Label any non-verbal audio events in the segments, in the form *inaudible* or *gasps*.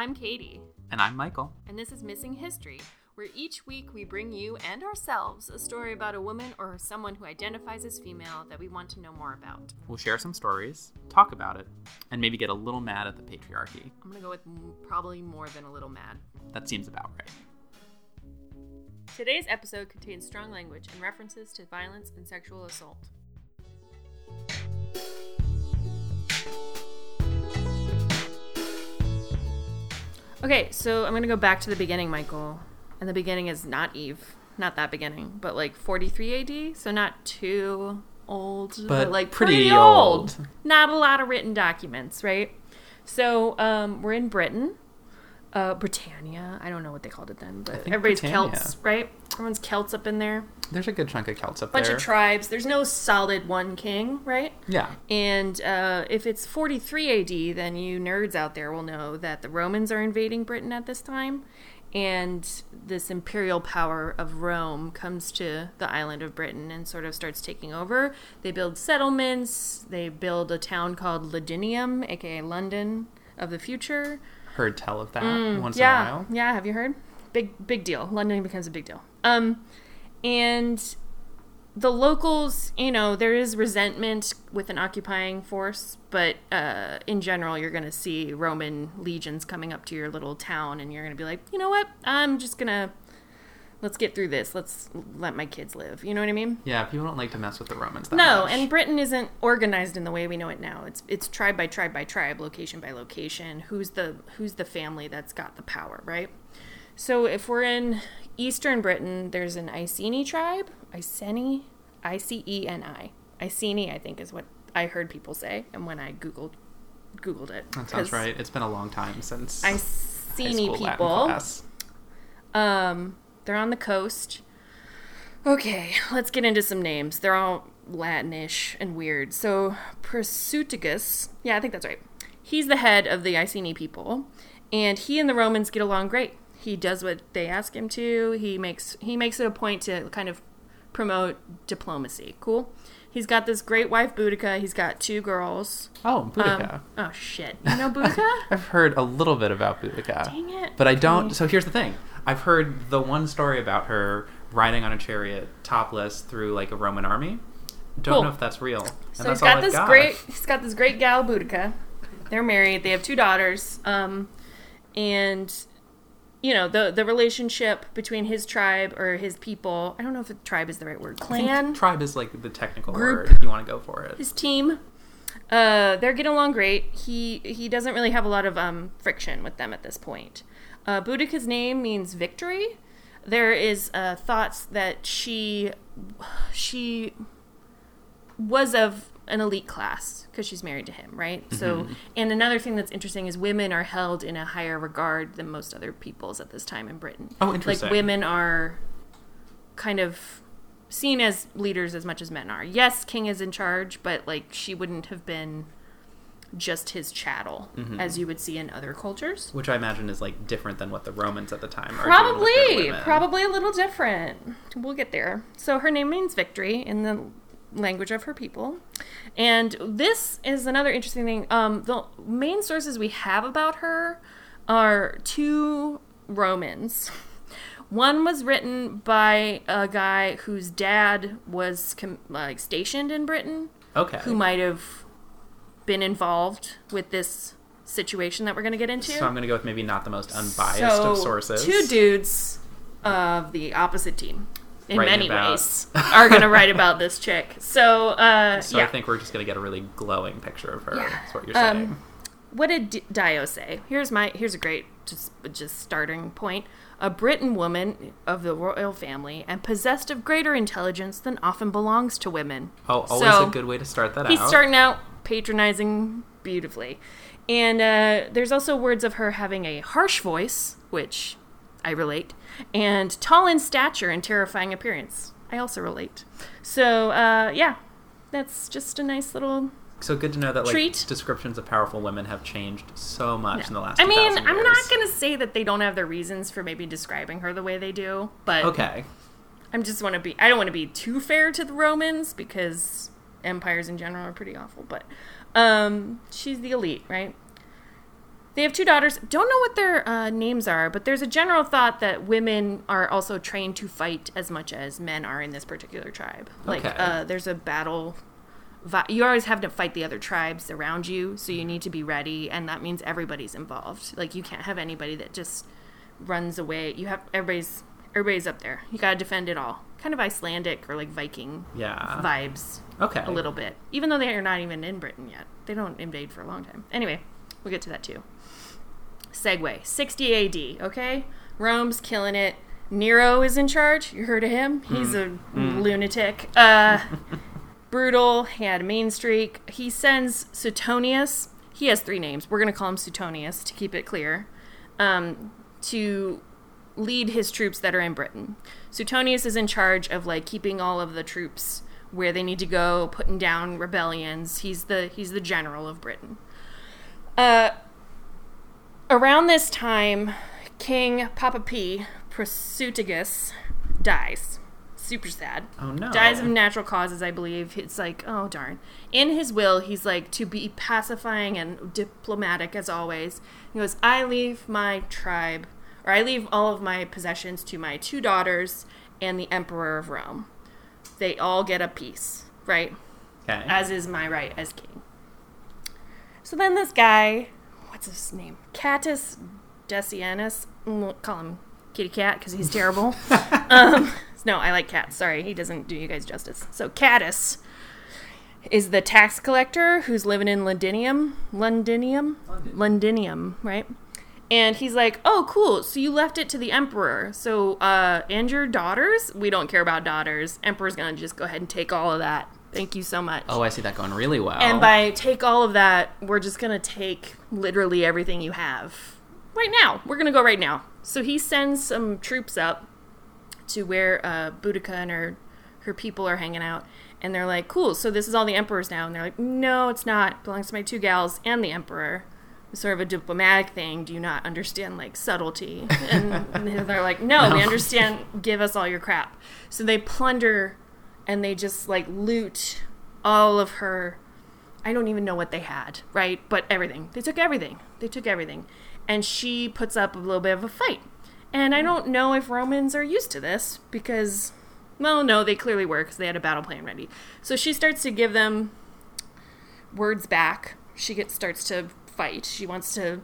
I'm Katie, And I'm Michael. and this is Missing History, where each week we bring you and ourselves a story about a woman or someone who identifies as female that we want to know more about. We'll share some stories, talk about it, and maybe get a little mad at the patriarchy. I'm gonna go with m- probably more than a little mad. That seems about right. Today's episode contains strong language and references to violence and sexual assault. Okay, so I'm gonna go back to the beginning, Michael. And the beginning is not Eve, not that beginning, but like 43 AD, so not too old, but, But like pretty pretty, old. old. Not a lot of written documents, right? So um, we're in Britain, uh, Britannia. I don't know what they called it then, but everybody's Britannia. Celts, right? Everyone's Celts up in there. There's a good chunk of Celts up Bunch there. Bunch of tribes. There's no solid one king, right? yeah. And uh, if it's 43 AD, then you nerds out there will know that the Romans are invading Britain at this time. And this imperial power of Rome comes to the island of Britain and sort of starts taking over. They build settlements. They build a town called Londinium, aka London of the future. Heard tell of that once Mm, yeah, in a while. yeah. Have you heard? Big, big deal. London becomes a big deal. Um, and the locals, you know, there is resentment with an occupying force, but uh, in general, you're going to see Roman legions coming up to your little town, and you're going to be like, you know what? I'm just gonna let's get through this. Let's let my kids live. You know what I mean? Yeah, people don't like to mess with the Romans that No, much. and Britain isn't organized in the way we know it now. It's it's tribe by tribe by tribe, location by location. Who's the who's the family that's got the power, right? So if we're in eastern Britain, there's an Iceni tribe, Iceni, I C E N I. Iceni, I think is what I heard people say, and when I googled googled it, that sounds right. It's been a long time since Iceni people. Um, they're on the coast. Okay, let's get into some names. They're all Latinish and weird. So Prasutagus, yeah, I think that's right. He's the head of the Iceni people, and he and the Romans get along great. He does what they ask him to. He makes he makes it a point to kind of promote diplomacy. Cool. He's got this great wife Boudica. He's got two girls. Oh, Boudica. Um, oh shit! You know Boudica? *laughs* I've heard a little bit about Boudica. Dang it. But I don't. Okay. So here's the thing. I've heard the one story about her riding on a chariot topless through like a Roman army. Don't Cool. know if that's real. And So that's he's got this great he's got this great gal Boudica. They're married. They have two daughters. Um, and you know the the relationship between his tribe or his people. I don't know if the tribe is the right word. Clan. tribe is like the technical Group. word if you want to go for it. his team. Uh, they're getting along great. He he doesn't really have a lot of um, friction with them at this point. Uh, Boudica's name means victory. There is uh, thoughts that she she was of an elite class because she's married to him, right? So, Mm-hmm. and another thing that's interesting is women are held in a higher regard than most other peoples at this time in Britain. Oh, interesting. Like women are kind of seen as leaders as much as men are. Yes, king is in charge, but like she wouldn't have been just his chattel Mm-hmm. as you would see in other cultures. Which I imagine is like different than what the Romans at the time are doing with their Probably, probably a little different. We'll get there. So her name means victory in the language of her people, and this is another interesting thing. Um, the main sources we have about her are two Romans. One was written by a guy whose dad was com- like stationed in Britain, Okay. who might have been involved with this situation that we're going to get into. so I'm going to go with maybe not the most unbiased So, of sources. Two dudes of the opposite team, in many about- ways, are going *laughs* to write about this chick. So, uh, So yeah. I think we're just going to get a really glowing picture of her. Yeah. That's what you're Um, saying. what did D- Dio say? Here's my here's a great just just starting point. A Briton woman of the royal family and possessed of greater intelligence than often belongs to women. Oh, always so- a good way to start that He's out. He's starting out patronizing beautifully. And uh, there's also words of her having a harsh voice, which I relate, and tall in stature and terrifying appearance. I also relate. So, uh, yeah, that's just a nice little. so good to know that like Treat. descriptions of powerful women have changed so much in the last. I mean, 2,000 I'm years. not going to say that they don't have their reasons for maybe describing her the way they do, but Okay. I'm just want to be. I don't want to be too fair to the Romans because empires in general are pretty awful. But um, she's the elite, right? They have two daughters. Don't know what their uh, names are, but there's a general thought that women are also trained to fight as much as men are in this particular tribe. Like, Okay. uh, there's a battle. Vi- you always have to fight the other tribes around you, so you need to be ready, and that means everybody's involved. Like, you can't have anybody that just runs away. You have everybody's everybody's up there. You gotta defend it all. Kind of Icelandic or like Viking Yeah. vibes Okay. a little bit, even though they are not even in Britain yet. They don't invade for a long time. Anyway, we'll get to that too. Segue 60 AD, okay? Rome's killing it. Nero is in charge. You heard of him? He's a lunatic. Uh, *laughs* brutal. He had a mean streak. He sends Suetonius. He has three names. We're going to call him Suetonius to keep it clear. Um, to lead his troops that are in Britain. Suetonius is in charge of like keeping all of the troops where they need to go, putting down rebellions. He's the he's the general of Britain. Uh, around this time, King Papa P, Prasutagus, dies. Super sad. Oh no. Dies of natural causes, I believe. It's like, oh darn. In his will, he's like to be pacifying and diplomatic as always. He goes, I leave my tribe, or I leave all of my possessions to my two daughters and the Emperor of Rome. They all get a piece, right? Okay. As is my right as king. So then this guy, what's his name? Catus Decianus. We'll call him Kitty Cat because he's terrible. *laughs* um, no, I like cats. Sorry, he doesn't do you guys justice. So Catus is the tax collector who's living in Londinium. Londinium? London. Londinium, right? And he's like, "Oh, cool. So you left it to the emperor. So, uh, and your daughters? We don't care about daughters. Emperor's gonna just go ahead and take all of that. Thank you so much." oh, I see that going really well. And by take all of that, we're just gonna take literally everything you have right now. We're gonna go right now. So he sends some troops up to where uh, Boudica and her her people are hanging out, and they're like, "Cool. So this is all the emperor's now." And they're like, "No, it's not. It belongs to my two gals and the emperor." It's sort of a diplomatic thing. Do you not understand like subtlety? And, and they're like, "No, *laughs* we understand. Give us all your crap." So they plunder and they just like loot all of her I don't even know what they had, right? But everything. They took everything. They took everything. And she puts up a little bit of a fight. And I don't know if Romans are used to this because, well, no, they clearly were because they had a battle plan ready. So she starts to give them words back. She gets starts to fight. She wants to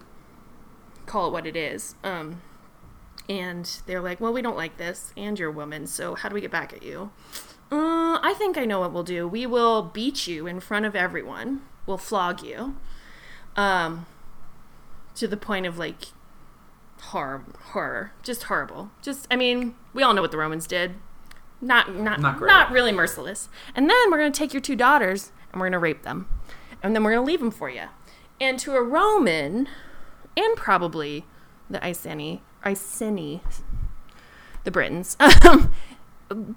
call it what it is. Um, and they're like, "Well, we don't like this, and you're a woman, so how do we get back at you?" Uh, I think I know what we'll do. We will beat you in front of everyone. We'll flog you. Um, to the point of like horror, horror, just horrible. Just, I mean, we all know what the Romans did. Not, not, Not not, really merciless. And then we're gonna take your two daughters and we're gonna rape them, and then we're gonna leave them for you. And to a Roman, and probably the Iceni, Iceni, the Britons. *laughs*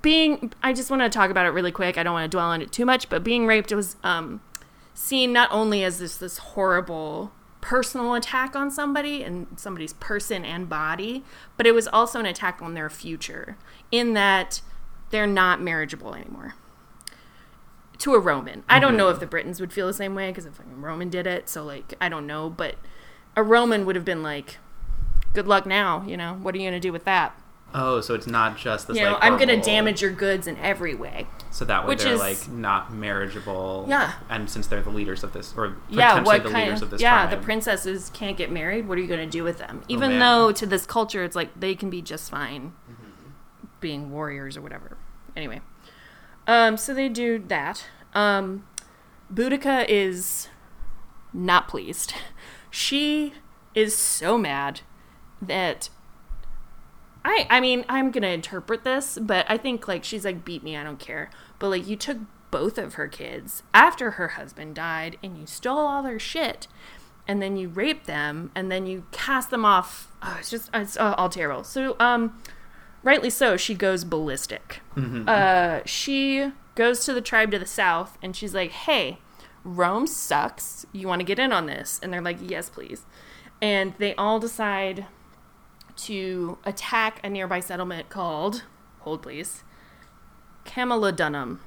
Being, I just want to talk about it really quick. I don't want to dwell on it too much, but being raped was um, seen not only as this this horrible personal attack on somebody and somebody's person and body, but it was also an attack on their future in that they're not marriageable anymore. To a Roman, I don't know if the Britons would feel the same way because if a Roman did it, so like I don't know, but a Roman would have been like, "Good luck now," you know. What are you gonna do with that? Oh, so it's not just this you know, like I'm gonna damage your goods in every way. So that way which they're is- like not marriageable. Yeah. And since they're the leaders of this, or Yeah, what the kind leaders of, yeah, tribe. the princesses can't get married. What are you gonna do with them? Even man. though to this culture, it's like they can be just fine being warriors or whatever. Anyway, um, so they do that. Um, Boudica is not pleased. *laughs* She is so mad that I I mean, I'm going to interpret this, but I think like she's like beat me, I don't care. But like you took both of her kids after her husband died and you stole all their shit and then you raped them and then you cast them off. Oh, it's just it's uh, all terrible. So um rightly so, she goes ballistic. Uh, she goes to the tribe to the south and she's like, "Hey, Rome sucks. You want to get in on this?" And they're like, "Yes, please." And they all decide to attack a nearby settlement called, hold please, Camelodunum.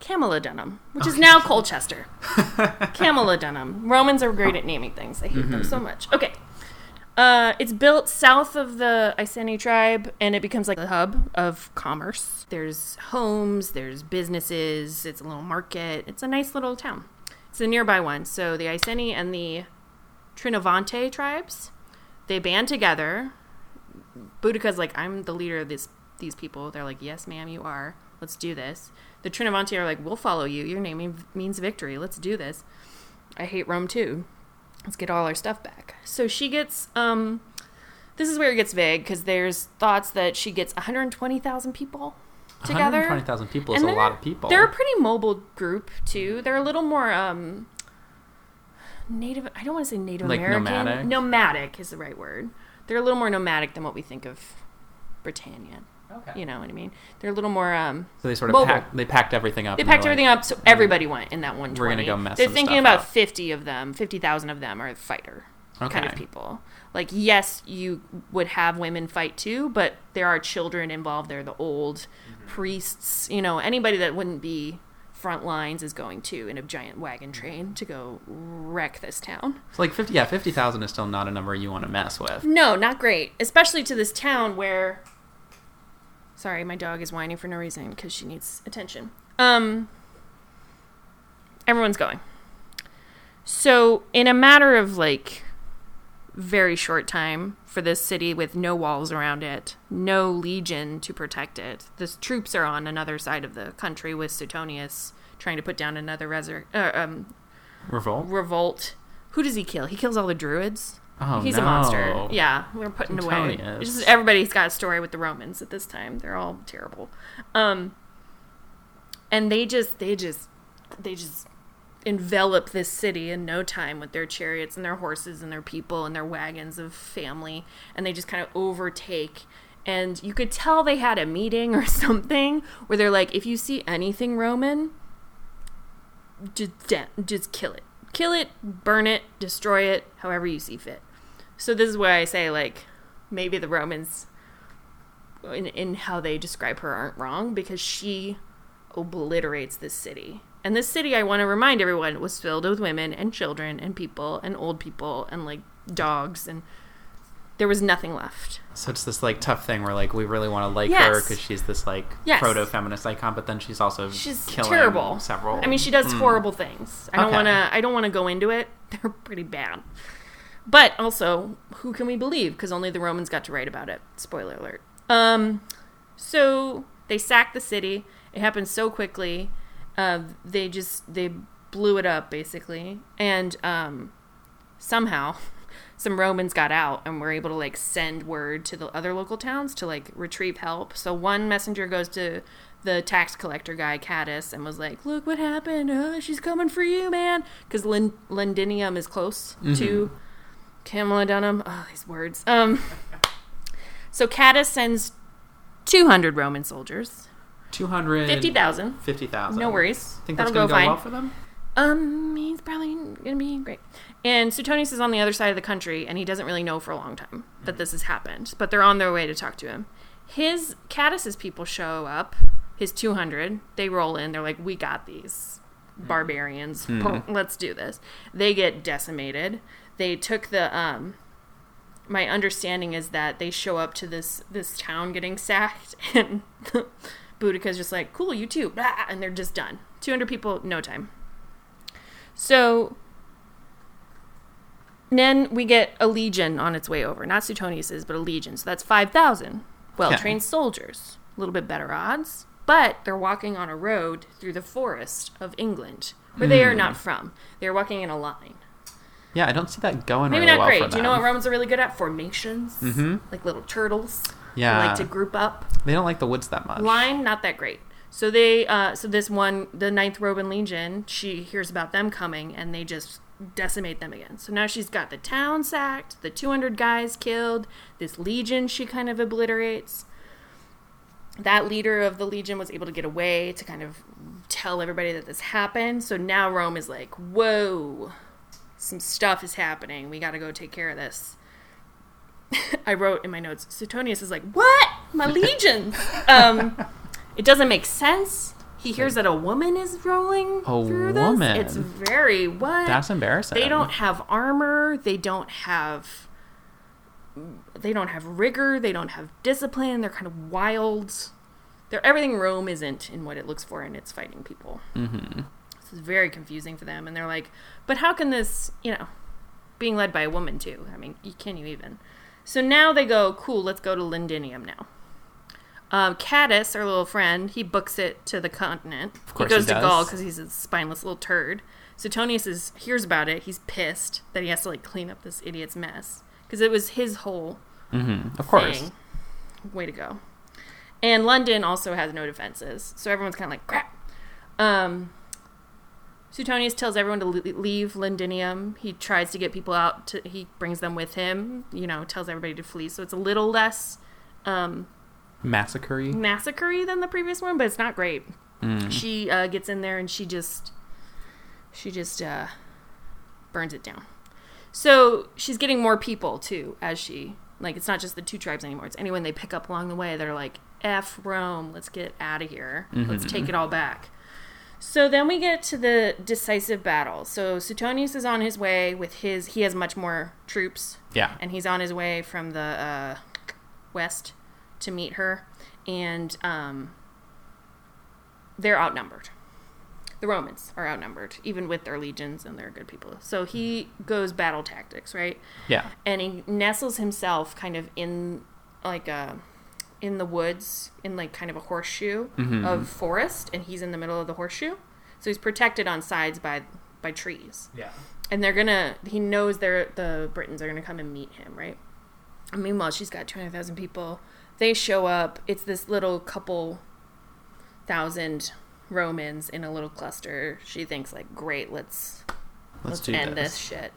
Camelodunum, which is now Colchester. *laughs* Camelodunum. Romans are great at naming things. I hate them Mm-hmm. so much. Okay. Uh, it's built south of the Iceni tribe, and it becomes like a hub of commerce. There's homes, there's businesses, it's a little market. It's a nice little town. It's a nearby one. So the Iceni and the Trinovante tribes, they band together. Boudica's like, I'm the leader of this these people. They're like, Yes, ma'am, you are. Let's do this. The Trinovante are like, We'll follow you. Your name means victory. Let's do this. I hate Rome too. Let's get all our stuff back. So she gets um this is where it gets vague because there's thoughts that she gets 120,000 people together. 120,000 people is a lot of people. They're a pretty mobile group too. They're a little more um native I don't want to say native Like American. nomadic? Nomadic is the right word. They're a little more nomadic than what we think of Britannia. Okay. You know what I mean? They're a little more um So they sort of Mobile. packed, they packed everything up. they and they're packed like, everything up so everybody went in that 120. We're gonna go mess They're some thinking stuff about up. 50 of them, 50,000 of them are fighter kind of people. Like yes, you would have women fight too, but there are children involved. There, the old Mm-hmm. priests, you know, anybody that wouldn't be front lines is going to in a giant wagon train to go wreck this town. So like 50, yeah, 50,000 is still not a number you want to mess with. No, not great, especially to this town where. Sorry, my dog is whining for no reason because she needs attention. Um, everyone's going. So, in a matter of like very short time for this city with no walls around it, no legion to protect it, the troops are on another side of the country with Suetonius trying to put down another resur- uh, um, Revolt? revolt. Who does he kill? He kills all the druids. Oh, He's a no. monster. Yeah, we're putting away. Suetonius. It's just everybody's got a story with the Romans at this time. They're all terrible. Um, and they just, they just, they just envelop this city in no time with their chariots and their horses and their people and their wagons of family, and they just kind of overtake. And you could tell they had a meeting or *laughs* something where they're like, if you see anything Roman, just just kill it, kill it, burn it, destroy it, however you see fit. So this is why I say like maybe the Romans in, in how they describe her aren't wrong because she obliterates this city. And this city, I want to remind everyone, was filled with women and children and people and old people and like dogs and there was nothing left. So it's this like tough thing where like we really want to like her because she's this like Yes. proto feminist icon, but then she's also She's terrible. several. I mean, she does Mm. horrible things. I don't want to. I don't want to go into it. *laughs* They're pretty bad. But also, who can we believe? Because only the Romans got to write about it. Spoiler alert. Um, so they sacked the city. It happened so quickly. Uh, they just they blew it up basically, and um, somehow *laughs* some Romans got out and were able to like send word to the other local towns to like retrieve help. So one messenger goes to the tax collector guy Catus and was like, "Look what happened! Uh, she's coming for you, man!" Because Lin- Londinium is close to Camelodunum. Oh, these words. Um, *laughs* so Catus sends two hundred Roman soldiers, 200 fifty thousand. 50,000. No worries. I think that's That'll going to go go fine. well for them? Um, he's probably gonna be great. And Suetonius is on the other side of the country, and he doesn't really know for a long time that this has happened. But they're on their way to talk to him. His Catus's people show up. His two hundred. They roll in. They're like, "We got these barbarians. Let's do this." They get decimated. They took the um. My understanding is that they show up to this this town getting sacked, *laughs* and Boudica's just like, "Cool, you too," blah, and they're just done. Two hundred people, no time. So then we get a legion on its way over. Not Suetonius's, but a legion. So that's 5,000 well trained soldiers. A little bit better odds. But they're walking on a road through the forest of England, where they are not from. They're walking in a line. Yeah, I don't see that going Maybe really not well great. Do you know what. Romans are really good at? Formations. Mhm. Like little turtles. Yeah. They like to group up. They don't like the woods that much. Line, not that great. So they, uh, so this one, the Ninth Roman Legion, she hears about them coming, and they just decimate them again. So now she's got the town sacked, the 200 guys killed, this legion she kind of obliterates. That leader of the legion was able to get away to kind of tell everybody that this happened. So now Rome is like, whoa, some stuff is happening. We got to go take care of this. *laughs* I wrote in my notes, Suetonius is like, what? My *laughs* legions. um, it doesn't make sense. He hears that a woman is rolling A through woman? this. It's very what? That's embarrassing. they don't have armor. They don't have. They don't have rigor. They don't have discipline. They're kind of wild. They're everything Rome isn't in what it looks for in its fighting people. Mm-hmm. This is very confusing for them, and they're like, "But how can this, you know, being led by a woman too? I mean, can you even?" So now they go, "Cool, let's go to Londinium now." Um, Catus, our little friend, he books it to the continent. Of course he goes he to. Gaul because he's a spineless little turd. Suetonius is hears about it. He's pissed that he has to like clean up this idiot's mess because it was his whole Mm-hmm. Of course. thing. Way to go. And London also has no defenses, so everyone's kind of like crap. Um, Suetonius tells everyone to leave Londinium. He tries to get people out. To, he brings them with him. You know, tells everybody to flee. So it's a little less um, Massacre. massacre than the previous one, but it's not great. Mm. She uh, gets in there and she just, she just uh, burns it down. So she's getting more people too as she like. It's not just the two tribes anymore. It's anyone they pick up along the way. They're like, "F Rome, let's get out of here. Let's take it all back." So then we get to the decisive battle. So Suetonius is on his way with his. He has much more troops Yeah. and he's on his way from the uh, west to meet her, and um, they're outnumbered. The Romans are outnumbered, even with their legions, and they're good people. So he goes battle tactics, right? Yeah. And he nestles himself kind of in like a in the woods, in like kind of a horseshoe Mhm. of forest, and he's in the middle of the horseshoe. So he's protected on sides by by trees Yeah. and they're gonna he knows they're the britons are gonna come and meet him right and meanwhile she's got 200000 people they show up it's this little couple thousand romans in a little cluster she thinks like great let's Let's, let's, do end this. this. shit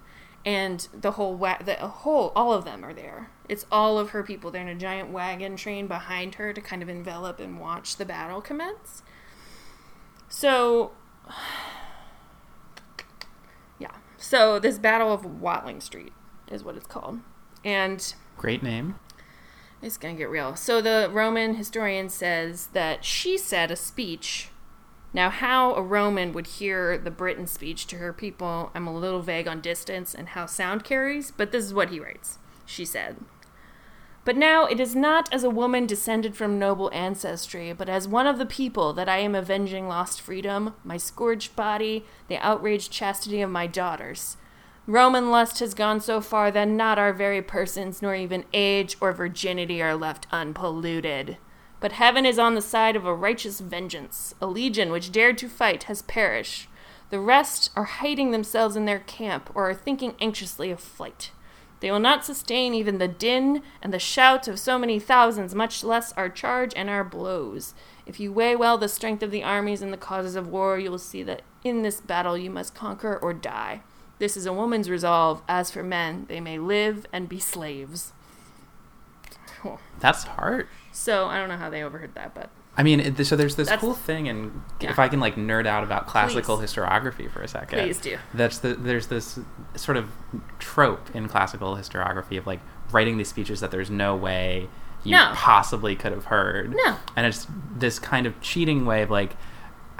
and the whole wa- the whole all of them are there it's all of her people they're in a giant wagon train behind her to kind of envelop and watch the battle commence so *sighs* yeah so this battle of watling street is what it's called and Great name. it's gonna get real. So the Roman historian says that she said a speech. Now, how a Roman would hear the Briton speech to her people, I'm a little vague on distance and how sound carries, but this is what he writes. She said, But now it is not as a woman descended from noble ancestry, but as one of the people that I am avenging lost freedom, my scourged body, the outraged chastity of my daughters. Roman lust has gone so far that not our very persons, nor even age or virginity, are left unpolluted. But heaven is on the side of a righteous vengeance. A legion which dared to fight has perished. The rest are hiding themselves in their camp or are thinking anxiously of flight. They will not sustain even the din and the shout of so many thousands, much less our charge and our blows. If you weigh well the strength of the armies and the causes of war, you will see that in this battle you must conquer or die. This is a woman's resolve. As for men, they may live and be slaves. That's hard. So I don't know how they overheard that, but I mean, it, so there's this That's- cool thing, and Yeah. if I can like nerd out about classical Please. historiography for a second, please do. that's the there's this sort of trope in classical historiography of like writing these speeches that there's no way you No. possibly could have heard. No. And it's this kind of cheating way of like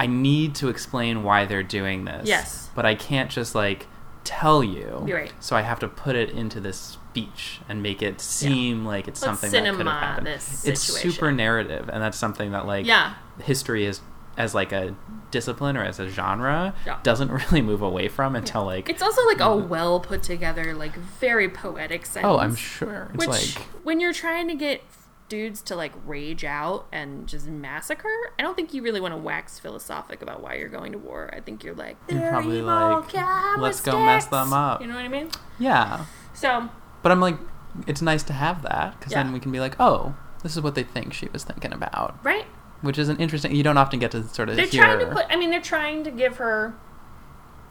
I need to explain why they're doing this. Yes. But I can't just like tell you. You're right. So I have to put it into this speech and make it seem like it's Let's something that could have happened. It's super narrative and that's something that like Yeah. history is as like a discipline or as a genre Yeah. doesn't *laughs* really move away from until like It's also like a well put together, like very poetic sentence. oh i'm sure it's Which, like when you're trying to get dudes to like rage out and just massacre, I don't think you really want to wax philosophic about why you're going to war. I think you're like, You're probably evil like, "Let's go mess them up. You know what I mean? yeah So but i'm like it's nice to have that because Yeah. then we can be like oh this is what they think she was thinking about right, which is an interesting you don't often get to sort of they're hear trying to put. I mean, they're trying to give her.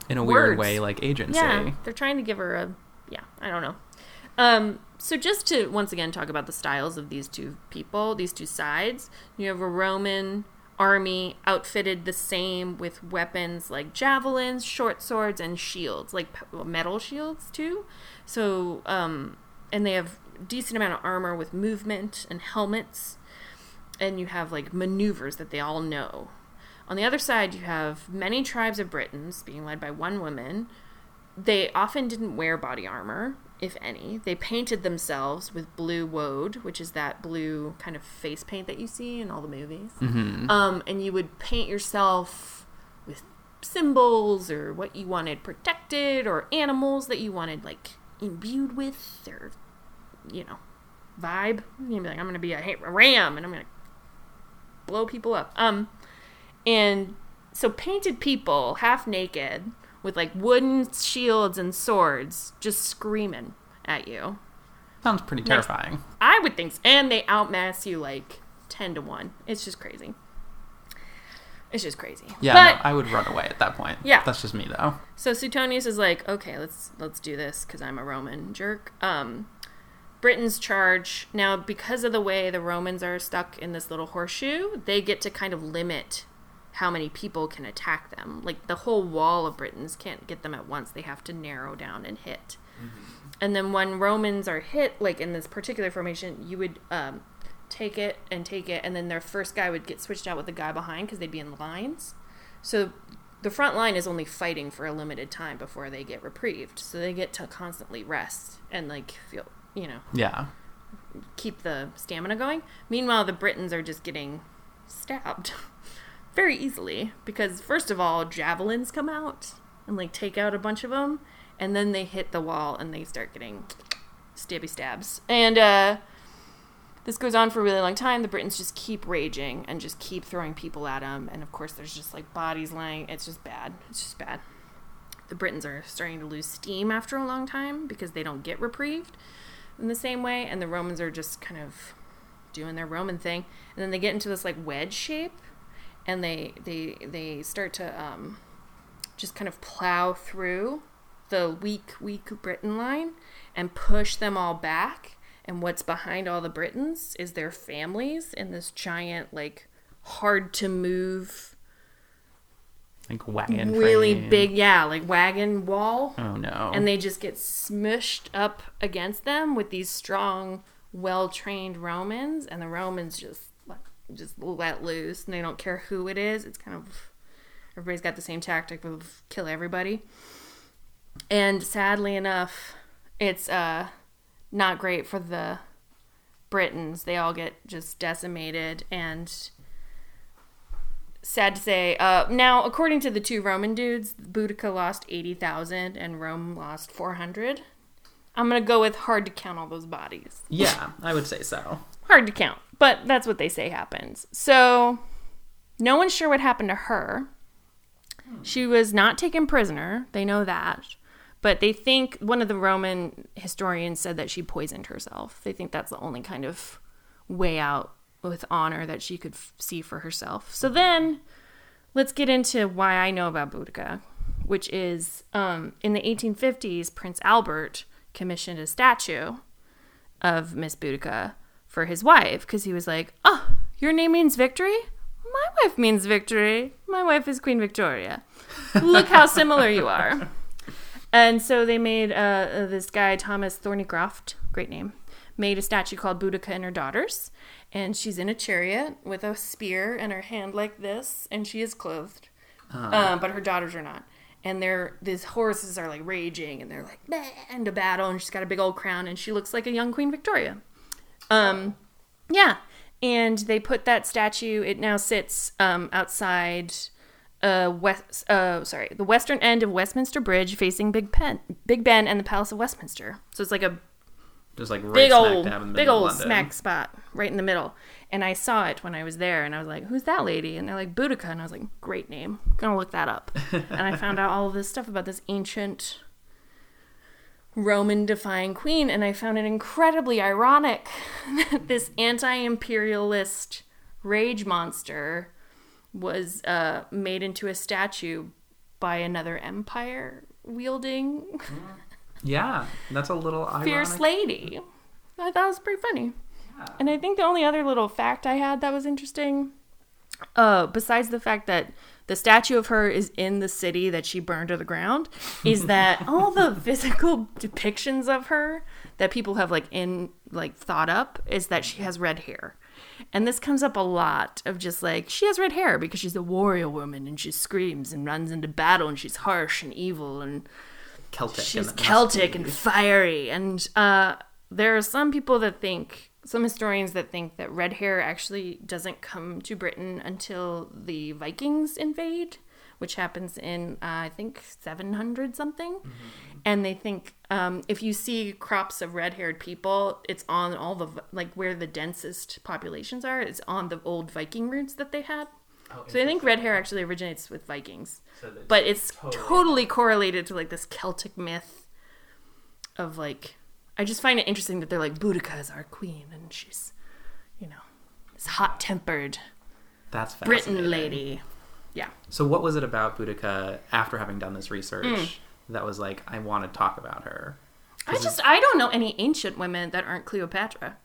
in a weird way like agency Yeah, they're trying to give her a. Yeah, I don't know. Um, so just to once again talk about the styles of these two people, these two sides, you have a Roman army outfitted the same with weapons like javelins, short swords, and shields, like metal shields too. So, um, and they have decent amount of armor with movement and helmets, and you have like maneuvers that they all know. On the other side, you have many tribes of Britons being led by one woman. They often didn't wear body armor, if any. They painted themselves with blue woad, which is that blue kind of face paint that you see in all the movies. Um, and you would paint yourself with symbols or what you wanted protected or animals that you wanted like imbued with or you know vibe. You'd be like, I'm gonna be a, a ram and I'm gonna blow people up. Um, and so painted people, half naked, with like wooden shields and swords, just screaming at you. Sounds pretty terrifying. I would think, so. and they outmass you like ten to one. It's just crazy. It's just crazy. Yeah, but no, I would run away at that point. Yeah. That's just me though. So Suetonius is like, okay, let's let's do this because I'm a Roman jerk. Um, Britain's charge now because of the way the Romans are stuck in this little horseshoe, they get to kind of limit how many people can attack them. Like the whole wall of Britons can't get them at once; they have to narrow down and hit. And then when Romans are hit, like in this particular formation, you would um, take it and take it, and then their first guy would get switched out with the guy behind because they'd be in lines. So the front line is only fighting for a limited time before they get reprieved. So they get to constantly rest and like feel, you know, Yeah. keep the stamina going. Meanwhile, the Britons are just getting stabbed *laughs* very easily because first of all, javelins come out and like take out a bunch of them, and then they hit the wall and they start getting stabby stabs. And uh, this goes on for a really long time. The Britons just keep raging and just keep throwing people at them, and of course, there's just like bodies lying. It's just bad. It's just bad. The Britons are starting to lose steam after a long time because they don't get reprieved in the same way, and the Romans are just kind of doing their Roman thing, and then they get into this like wedge shape, and they they they start to um, just kind of plow through the weak weak Britain line and push them all back. And what's behind all the Britons is their families in this giant like hard to move, Like wagon. really frame. big yeah like wagon wall Oh no. and they just get smushed up against them with these strong, well-trained Romans, and the Romans just just let loose, and they don't care who it is. It's kind of everybody's got the same tactic of kill everybody. And sadly enough, it's uh not great for the Britons. They all get just decimated and sad to say. Uh, now, according to the two Roman dudes, Boudica lost 80,000 and Rome lost 400. I'm going to go with hard to count all those bodies. yeah, I would say so. Hard to count, but that's what they say happens. So, no one's sure what happened to her. She was not taken prisoner. They know that. But they think one of the Roman historians said that she poisoned herself. They think that's the only kind of way out with honor that she could f- see for herself. So then let's get into why I know about Boudica, which is um, in the 1850s, Prince Albert commissioned a statue of Miss Boudica for his wife because he was like, Oh, your name means victory? My wife means victory. My wife is Queen Victoria. Look how similar you are. And so they made uh, uh, this guy, Thomas Thornycroft, great name, made a statue called Boudica and her daughters. And she's in a chariot with a spear in her hand like this, and she is clothed. Uh, but her daughters are not. And they're these horses are like raging, and they're like into battle, and she's got a big old crown, and she looks like a young Queen Victoria. Um, yeah, and they put that statue. It now sits um, outside uh, west. Uh, sorry, the western end of Westminster Bridge, facing Big Ben, Big Ben, and the Palace of Westminster. So it's like a Just like right big old, dab in the big old smack spot right in the middle. And I saw it when I was there, and I was like, "Who's that lady?" And they're like, "Boudica," and I was like, "Great name. gonna look that up." *laughs* and I found out all of this stuff about this ancient Roman defying queen, and I found it incredibly ironic *laughs* that this anti-imperialist rage monster was uh, made into a statue by another empire wielding *laughs* Yeah, that's a little *laughs* ironic. fierce lady. I thought it was pretty funny. And I think the only other little fact I had that was interesting, uh, besides the fact that the statue of her is in the city that she burned to the ground, is *laughs* that all the physical depictions of her that people have like in like thought up is that she has red hair. And this comes up a lot of just like she has red hair because she's a warrior woman and she screams and runs into battle and she's harsh and evil and Celtic. she's and Celtic and fiery. And uh, there are some people that think, some historians that think that red hair actually doesn't come to Britain until the Vikings invade, which happens in, uh, I think, 700 something. And they think um, if you see crops of red haired people, it's on all the, like where the densest populations are, it's on the old Viking roots that they had. Oh, So I think red hair actually originates with Vikings So but it's Totally. totally. correlated to like this Celtic myth of like I just find it interesting that they're like Boudica is our queen and she's you know this hot tempered that's Britain lady. Yeah. So what was it about Boudica after having done this research Hmm. that was like I want to talk about her? I just I don't know any ancient women that aren't Cleopatra.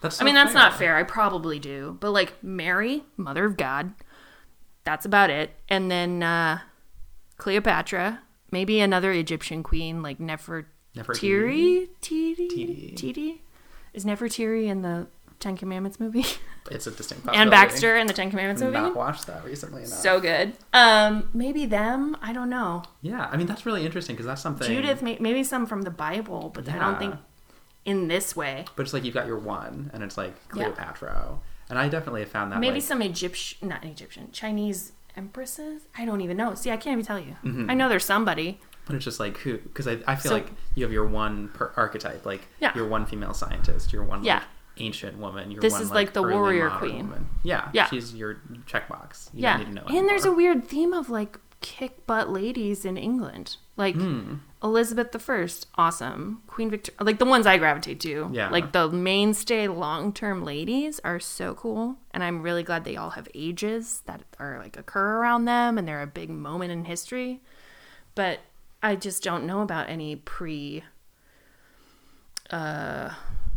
That's I mean that's not fair. I probably do. But like Mary, mother of God, that's about it. And then uh Cleopatra, maybe another Egyptian queen like Nefertiti. Nefertiti. Tiri? Titi. Is Nefertiri in the Ten Commandments movie? *laughs* It's a distinct *laughs* and. Baxter in the Ten Commandments movie? Not watched that recently enough. So good. Um, maybe them. I don't know. yeah, I mean that's really interesting because that's something. Judith, may- maybe some from the Bible, but I don't think in this way. But it's like you've got your one, and it's like Yeah. Cleopatra, and I definitely have found that Maybe like, some Egyptian, not Egyptian, Chinese empresses. I don't even know. See, I can't even tell you. Mm-hmm. I know there's somebody. But it's just like who? Because I, I feel So- like you have your one per archetype, like Yeah. your one female scientist, your one Yeah. like, ancient woman. Your This one, is like the warrior queen. Woman. Yeah, Yeah. she's your checkbox. You yeah, don't need to know. and there's a weird theme of like kick butt ladies in England, like Hmm. Elizabeth the First, awesome. Queen Victoria, like the ones I gravitate to. Yeah. like the mainstay long term ladies are so cool, and I'm really glad they all have ages that are like occur around them, and they're a big moment in history. But I just don't know about any pre. Uh,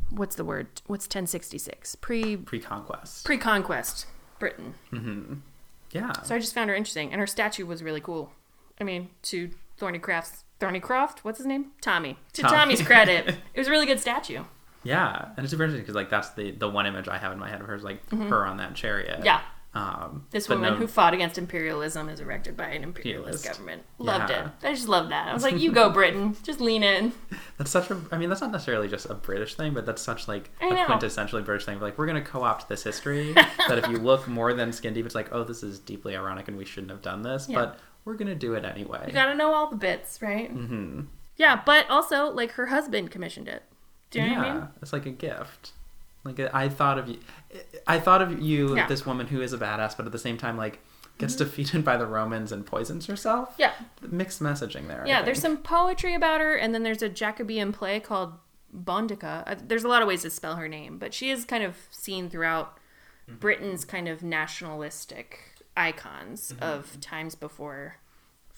what's the word? What's 1066? Pre pre-conquest. pre conquest Britain. yeah, So I just found her interesting, and her statue was really cool. I mean, to Thornycroft's Thornycroft, what's his name? Tommy. To Tommy. Tommy's credit, *laughs* it was a really good statue. yeah, and it's super interesting because like that's the the one image I have in my head of her is like her on that chariot. Mm-hmm. Yeah. Um, This woman no- who fought against imperialism is erected by an imperialist Imperialist. government. Loved Yeah. it. I just loved that. I was like, *laughs* you go, Britain. Just lean in. That's such a. I mean, that's not necessarily just a British thing, but that's such like I a know. quintessentially British thing. Like we're gonna co-opt this history *laughs* that if you look more than skin deep, it's like, oh, this is deeply ironic, and we shouldn't have done this, Yeah. but we're gonna do it anyway. You gotta know all the bits, right? hmm Yeah, but also, like, her husband commissioned it. Do you know yeah, what I mean? it's like a gift. Like I thought of you, I thought of you, Yeah. Mm-hmm. this woman who is a badass, but at the same time, like gets defeated by the Romans and poisons herself. Yeah. Mixed messaging there. Yeah, there's some poetry about her, and then there's a Jacobean play called Bonduca. Uh, There's a lot of ways to spell her name, but she is kind of seen throughout Mm-hmm. Britain's kind of nationalistic icons Mm-hmm. of times before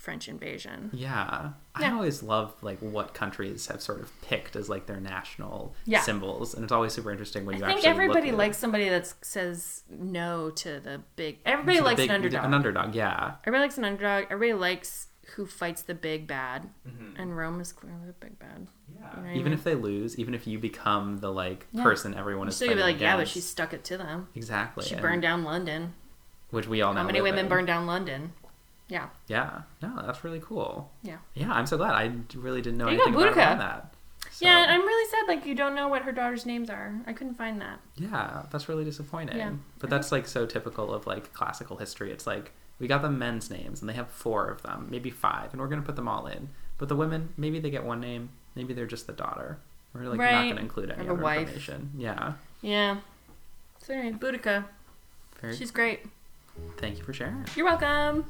French invasion. Yeah. I Yeah. always love like what countries have sort of picked as like their national Yeah. symbols, and it's always super interesting when I you think actually everybody likes somebody that says no to the big. Everybody likes big- an underdog. An underdog, yeah. Everybody likes an underdog. Everybody likes who fights the big bad, Mm-hmm. and Rome is clearly the big bad. Yeah. You know what I even mean? if they lose, even if you become the like Yeah. person everyone You're is still gonna be like, yeah, but she stuck it to them. exactly She and- burned down London. which we all know. How many women in. burned down London? Yeah. Yeah, no, that's really cool. Yeah. Yeah, I'm so glad. I really didn't know There anything about that. So, Yeah, I'm really sad. Like you don't know what her daughter's names are. I couldn't find that. yeah, that's really disappointing. Yeah. But that's like so typical of like classical history. It's like we got the men's names and they have four of them, maybe five, and we're gonna put them all in. But the women, maybe they get one name, maybe they're just the daughter. We're like not gonna include any other wife. information. Yeah. Yeah. So anyway, Boudica. Very She's great. thank you for sharing. You're welcome.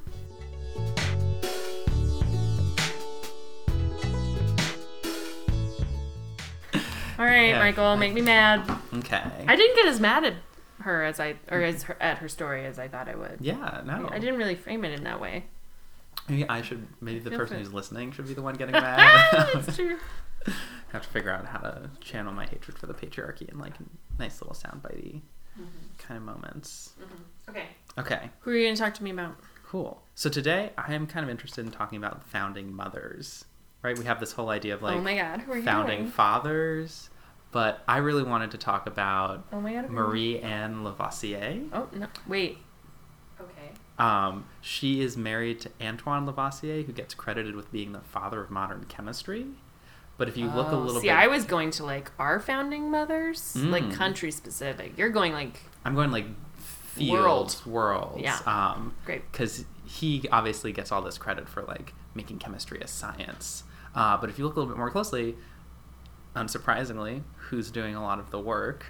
All right, Yeah. Michael, make me mad. Okay. I didn't get as mad at her as I or as her, at her story as I thought I would. yeah, no. I didn't really frame it in that way. Maybe I should. Maybe the person free. who's listening should be the one getting *laughs* mad. That's true. *laughs* have to figure out how to channel my hatred for the patriarchy in like nice little soundbitey mm-hmm. kind of moments. Mm-hmm. Okay. Okay, Who are you going to talk to me about? cool. So today I am kind of interested in talking about founding mothers. Right? We have this whole idea of like oh my God, who are founding doing? fathers, But I really wanted to talk about Oh my god. Marie Anne Lavoisier. Oh no! Wait. Okay. Um, she is married to Antoine Lavoisier, who gets credited with being the father of modern chemistry. But if you look a Oh, little see, bit, I was going to like our founding mothers, like Mm. country specific. You're going like I'm going like World. fields, worlds. Yeah. Um, great. because he obviously gets all this credit for like making chemistry a science. Uh, but if you look a little bit more closely, unsurprisingly, who's doing a lot of the work?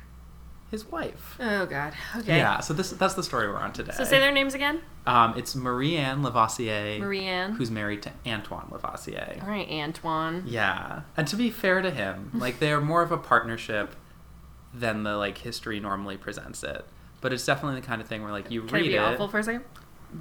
His wife. Oh god. Okay. Yeah. So this that's the story we're on today. So say their names again. Um, it's Marie Anne Lavoisier, Marie Anne. who's married to Antoine Lavoisier. All right, Antoine. Yeah, and to be fair to him, *laughs* like they're more of a partnership than the like history normally presents it. But it's definitely the kind of thing where like you Can I read be it. awful for a second?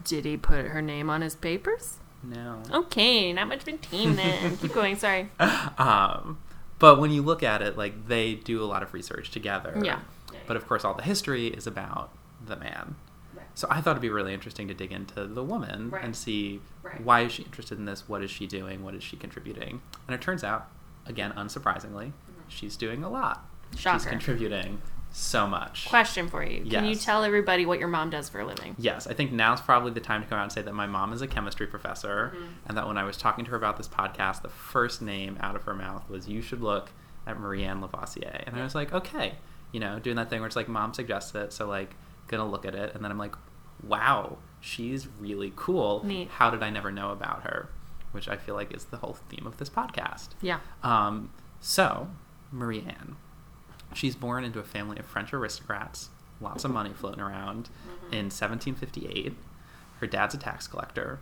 Did he put her name on his papers? No. Okay, not much of a team then. *laughs* Keep going. Sorry. um, but when you look at it, like they do a lot of research together. Yeah. But of course, all the history is about the man. Right. So I thought it'd be really interesting to dig into the woman Right. and see Right. why is she interested in this, what is she doing, what is she contributing, and it turns out, again, unsurprisingly, she's doing a lot. Shocker. She's contributing so much. Question for you. Can you tell everybody what your mom does for a living? Yes, I think now's probably the time to come out and say that my mom is a chemistry professor, Mm-hmm. and that when I was talking to her about this podcast, the first name out of her mouth was "You should look at Marianne Lavoisier," and I was like, okay, you know, doing that thing where it's like mom suggests it, so like gonna look at it, and then I'm like, wow, she's really cool. Neat. How did I never know about her? Which I feel like is the whole theme of this podcast. Yeah. Um, so, Marie Anne. She's born into a family of French aristocrats, lots of money floating around. In 1758, her dad's a tax collector.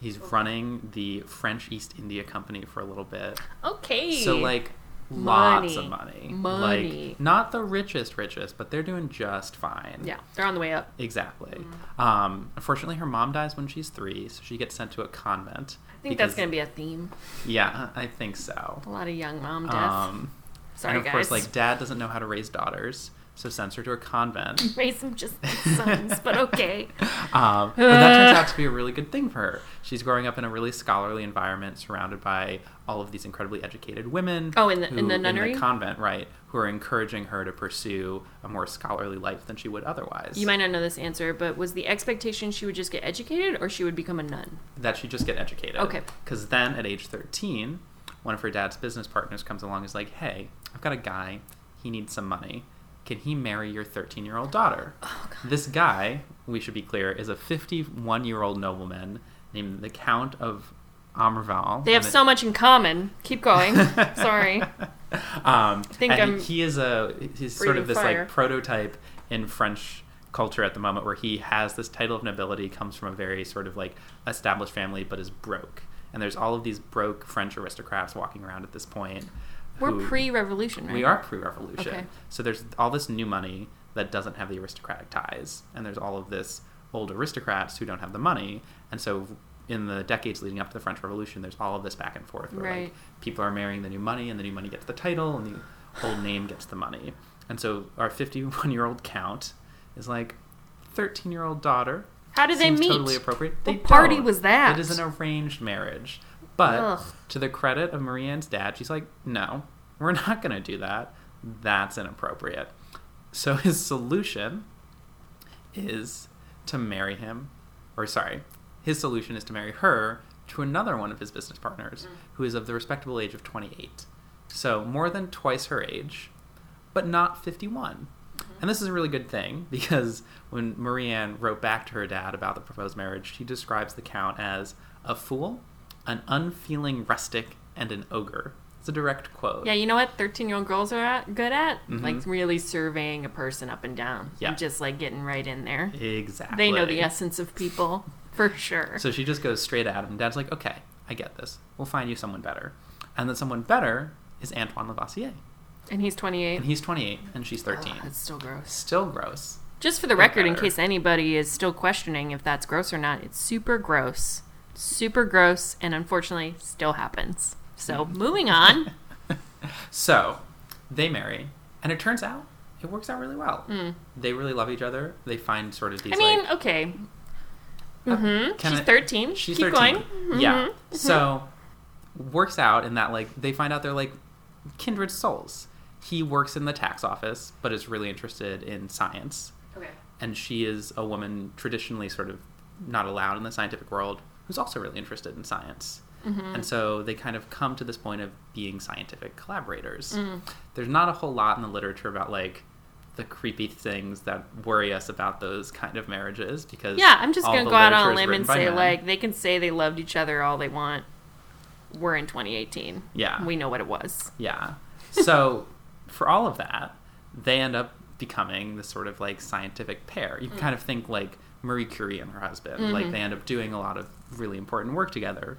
He's running the French East India Company for a little bit. Okay. So, like, lots of Money. money. Like, not the richest, richest, but they're doing just fine. yeah, they're on the way up. Exactly. Mm. Um, unfortunately, her mom dies when she's three, so she gets sent to a convent. I think that's going to be a theme. Yeah, I think so. A lot of young mom death. Um, Sorry, and of guys. course, like dad doesn't know how to raise daughters, so sends her to a convent. *laughs* Raise them just like sons, but okay. *laughs* Um, but that turns out to be a really good thing for her. She's growing up in a really scholarly environment, surrounded by all of these incredibly educated women. Oh, in the- in the who- nunnery? convent, right? Who are encouraging her to pursue a more scholarly life than she would otherwise. You might not know this answer, but was the expectation she would just get educated or she would become a nun? that she just get educated. Okay. Because then at age 13, one of her dad's business partners comes along and is like, hey, I've got a guy. He needs some money. Can he marry your 13 year old daughter? Oh, This guy, we should be clear, is a 51 year old nobleman named the Count of Amerval. They have it- so much in common. Keep going. *laughs* Sorry. *laughs* um, think and I'm he is a he's sort of this fire. like prototype in French culture at the moment where he has this title of nobility comes from a very sort of like established family but is broke and there's all of these broke French aristocrats walking around at this point We're pre-revolution, right? we are pre-revolution Okay. so there's all this new money that doesn't have the aristocratic ties and there's all of this old aristocrats who don't have the money and so in the decades leading up to the french revolution there's all of this back and forth where Right. like people are marrying the new money and the new money gets the title and the old name gets the money and so our 51 year old count is like 13 year old daughter How did they Seems meet? totally appropriate they What party don't. was that? it is an arranged marriage but Ugh. to the credit of Marianne's dad, she's like, no, we're not going to do that. That's inappropriate. So *laughs* his solution is to marry him, or sorry, his solution is to marry her to another one of his business partners mm. who is of the respectable age of 28. So more than twice her age, but not 51. And this is a really good thing because when Marianne wrote back to her dad about the proposed marriage, she describes the Count as a fool, an unfeeling rustic, and an ogre. It's a direct quote. Yeah, you know what 13 year old girls are at, good at? Mhm. Like really surveying a person up and down. Yeah. And just like getting right in there. Exactly. They know the essence of people, *laughs* for sure. So she just goes straight at him. Dad's like, okay, I get this. We'll find you someone better. And then someone better is Antoine Lavoisier. And he's 28. And he's 28 and she's 13. Ugh, that's still gross. Still gross. Just for the record, in case anybody is still questioning if that's gross or not, it's super gross. Super gross, and unfortunately still happens. So, moving on. *laughs* So they marry, and it turns out it works out really well. Mm. They really love each other. They find sort of these I mean, like okay. Mm-hmm. can She's I- 13. she's Keep 13. going. Mhm. Yeah. So works out in that like they find out they're like kindred souls. He works in the tax office, but is really interested in science. Okay. And she is a woman traditionally sort of not allowed in the scientific world who's also really interested in science. Mm-hmm. And so they kind of come to this point of being scientific collaborators. Mm. There's not a whole lot in the literature about like the creepy things that worry us about those kind of marriages because Yeah, I'm just gonna go out on a limb and say like they can say they loved each other all they want. We're in 2018. yeah We know what it was. Yeah. So for all of that, they end up becoming this sort of like scientific pair. You can kind of think like Marie Curie and her husband. Like they end up doing a lot of really important work together.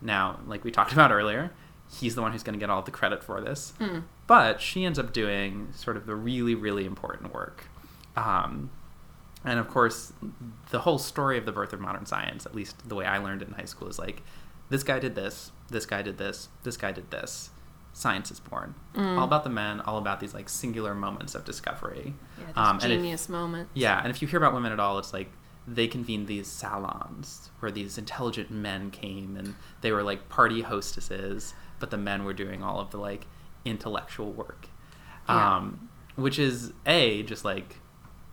Now, like we talked *laughs* about earlier, he's the one who's going to get all the credit for this. Mm. But she ends up doing sort of the really, really important work. Um, and of course, the whole story of the birth of modern science, at least the way I learned it in high school, is like this guy did this, this guy did this, this guy did this. Science is born. Mm. All about the men, all about these like singular moments of discovery. Yeah, Um, and if- genius moment. Yeah, and if you hear about women at all, it's like they convened these salons where these intelligent men came and they were like party hostesses, but the men were doing all of the like intellectual work. Yeah. Um, which is A, just like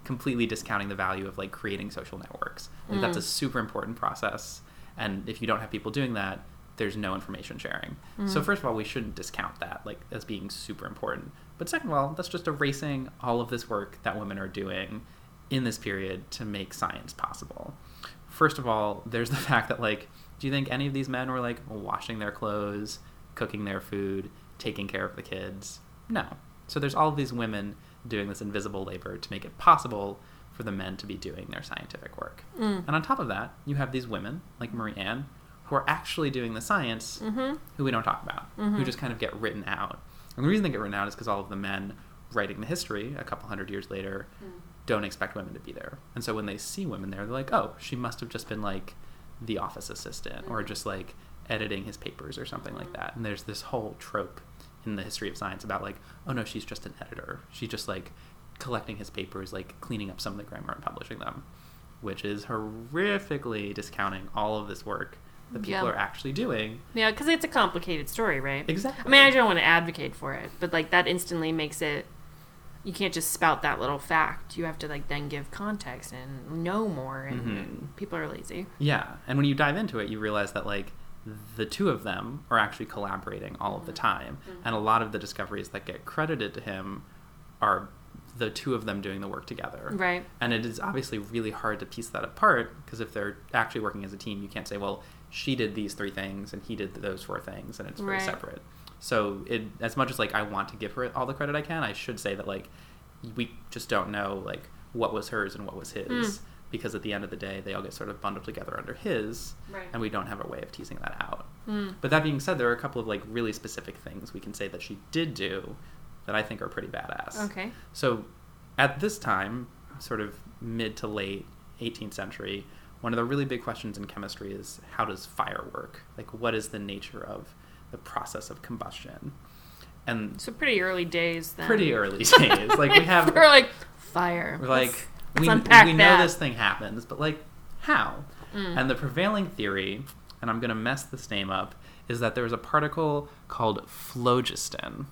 completely discounting the value of like creating social networks. Like, That's a Mm. super important process. And if you don't have people doing that, there's no information sharing. Mm. So first of all, we shouldn't discount that like as being super important. But second of all, that's just erasing all of this work that women are doing in this period to make science possible. First of all, there's the *laughs* fact that like, do you think any of these men were like washing their clothes, cooking their food, taking care of the kids? No. So there's all of these women doing this invisible labor to make it possible for the men to be doing their scientific work. Mm. And on top of that, you have these women like Marie Anne who are actually doing the science Mm-hmm. who we don't talk about, who Mhm. just kind of get written out. And the reason they get written out is because all of the men writing the history a couple hundred years later don't expect women to be there. And so when they see women there, they're like, oh, she must have just been like the office assistant or Mhm. just like editing his papers or something like that. And there's this whole trope in the history of science about like, oh no, she's just an editor. She's just like collecting his papers, like cleaning up some of the grammar and publishing them, which is horrifically discounting all of this work that people Yeah. are actually doing. Yeah, because it's a complicated story, right? Exactly. I mean, I don't want to advocate for it, but like that instantly makes it. You can't just spout that little fact. You have to like then give context and know more, and, Mhm. and people are lazy. Yeah, and when you dive into it, you realize that like the two of them are actually collaborating all of the time, Mhm. and a lot of the discoveries that get credited to him are the two of them doing the work together. Right. And it is obviously really hard to piece that apart because if they're actually working as a team, you can't say, well, she did these three things and he did those four things, and it's very Right. separate. So it as much as like I want to give her all the credit I can, I should say that like we just don't know like what was hers and what was his Mm. because at the end of the day, they all get sort of bundled together under his, Right. and we don't have a way of teasing that out. Mm. But that being said, there are a couple of like really specific things we can say that she did do that I think are pretty badass. Okay. So at this time, sort of mid to late 18th century, one of the really big questions in chemistry is how does fire work? Like, what is the nature of the process of combustion? And So pretty early days then. pretty early *laughs* days, like we have, We're like fire. we're like Let's- let's we, we know this thing happens, but like how? Mm. And the prevailing theory, and I'm going to mess this name up, is that there's a particle called phlogiston.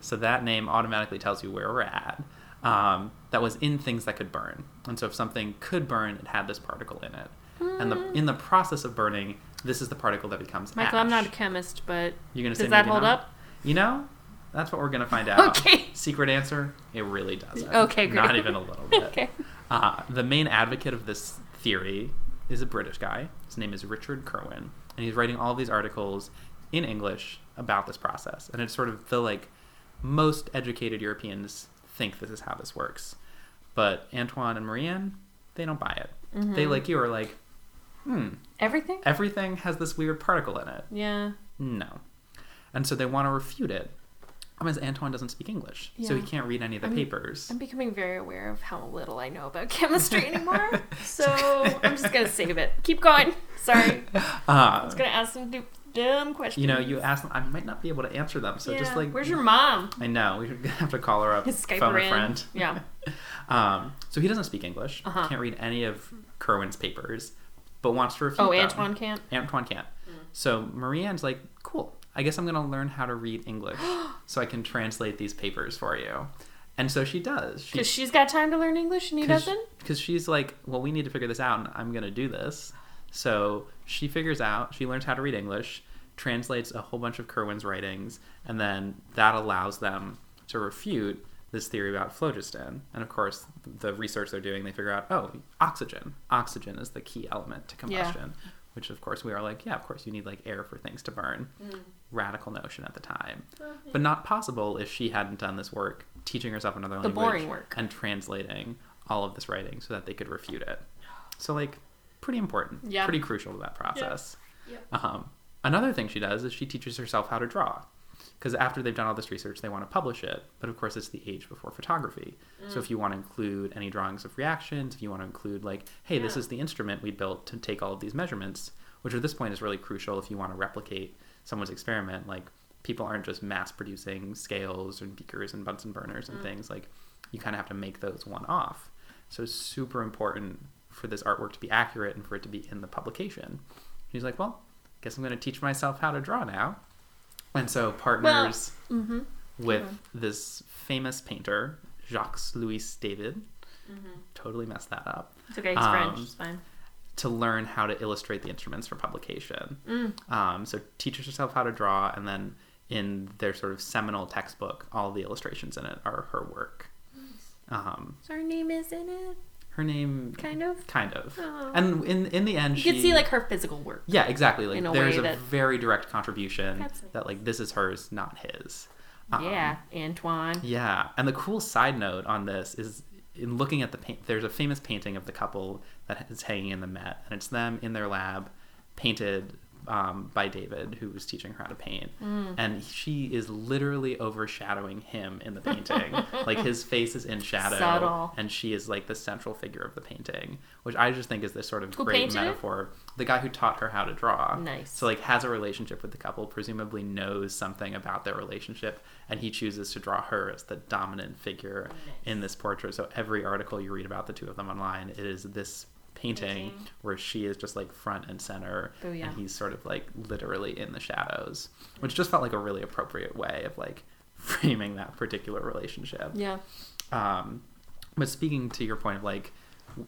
So that name automatically tells you where we're at. Um, that was in things that could burn. And so if something could burn, it had this particle in it. And the, in the process of burning, this is the particle that becomes. Michael, ash. I'm not a chemist, but You're gonna does say that hold not? up? You know, that's what we're gonna find out. Okay. Secret answer: It really doesn't. Okay, great. Not even a little bit. *laughs* okay. Uh, the main advocate of this theory is a British guy. His name is Richard Kirwan, and he's writing all these articles in English about this process. And it's sort of the like most educated Europeans think this is how this works, but Antoine and Marianne, they don't buy it. They Mhm. like you are like, hmm, Everything? everything has this weird particle in it. Yeah. No, and so they want to refute it. Because Antoine doesn't speak English, so he can't read any of the I'm- papers. I'm becoming very aware of how little I know about *laughs* chemistry anymore. *laughs* so I'm just gonna save it. Keep going. Sorry. *laughs* I Uh, was gonna ask some dumb questions. you know, you ask them, I might not be able to answer them. So just like, where's your mom? I know we should have to call her up, Skype phone her a friend. Yeah. *laughs* Um, so he doesn't speak English, Uh-huh. can't read any of Kirwan's papers, but wants to refute Oh, them. Antoine can't. Antoine can't. Mm. So Marianne's like, cool, I guess I'm going to learn how to read English *gasps* so I can translate these papers for you. And so she does. Because she's got time to learn English and he doesn't? Because she's like, well, we need to figure this out, and I'm going to do this. So she figures out, she learns how to read English, translates a whole bunch of Kirwan's writings, and then that allows them to refute this theory about phlogiston. And of course, the research they're doing, they figure out, oh, oxygen. Oxygen is the key element to Yeah. combustion. Which, of course, we are like, yeah, of course, you need like air for things to burn. Radical notion at the time. But not possible if she hadn't done this work, teaching herself another The language and translating all of this writing so that they could refute it. So, like, pretty important, Yeah. pretty crucial to that process. Yep. Um, another thing she does is she teaches herself how to draw. Because after they've done all this research, they want to publish it. But of course, it's the age before photography. So if mm. you want to include any drawings of reactions, if you want to include, like, hey, this is the instrument we built to take all of these measurements, which at this point is really crucial if you want to replicate someone's experiment. Like, people aren't just mass producing scales and beakers and Bunsen burners and mm. things. Like, you kind of have to make those one off. So it's super important for this artwork to be accurate and for it to be in the publication. He's like, well, guess I'm going to teach myself how to draw now. And so partners Mm-hmm. with this famous painter, Jacques Louis David. Totally messed that up. It's okay, he's Um, French. It's fine. To learn how to illustrate the instruments for publication. Mm. Um, so teaches herself how to draw, and then in their sort of seminal textbook, all the illustrations in it are her work. Um, So her name is in it? Her name, Kind of? kind of, Oh. and in in the end, You she can see, like, her physical work. Yeah, exactly. Like there's a that- very direct contribution nice. that like this is hers, not his. Um, yeah, Antoine. Yeah, and the cool side note on this is in looking at the paint. There's a famous painting of the couple that is hanging in the Met, and it's them in their lab, painted um, by David, who was teaching her how to paint, Mm. and she is literally overshadowing him in the painting. *laughs* like his face is in shadow, Subtle. and she is like the central figure of the painting, which I just think is this sort of Who great painted metaphor. The guy who taught her how to draw. Nice. So like has a relationship with the couple, presumably knows something about their relationship, and he chooses to draw her as the dominant figure in this portrait. So every article you read about the two of them online, it is this painting, Painting. where she is just like front and center, Oh, and he's sort of like literally in the shadows, which just felt like a really appropriate way of like *laughs* framing that particular relationship. Yeah. Um, but speaking to your point of like,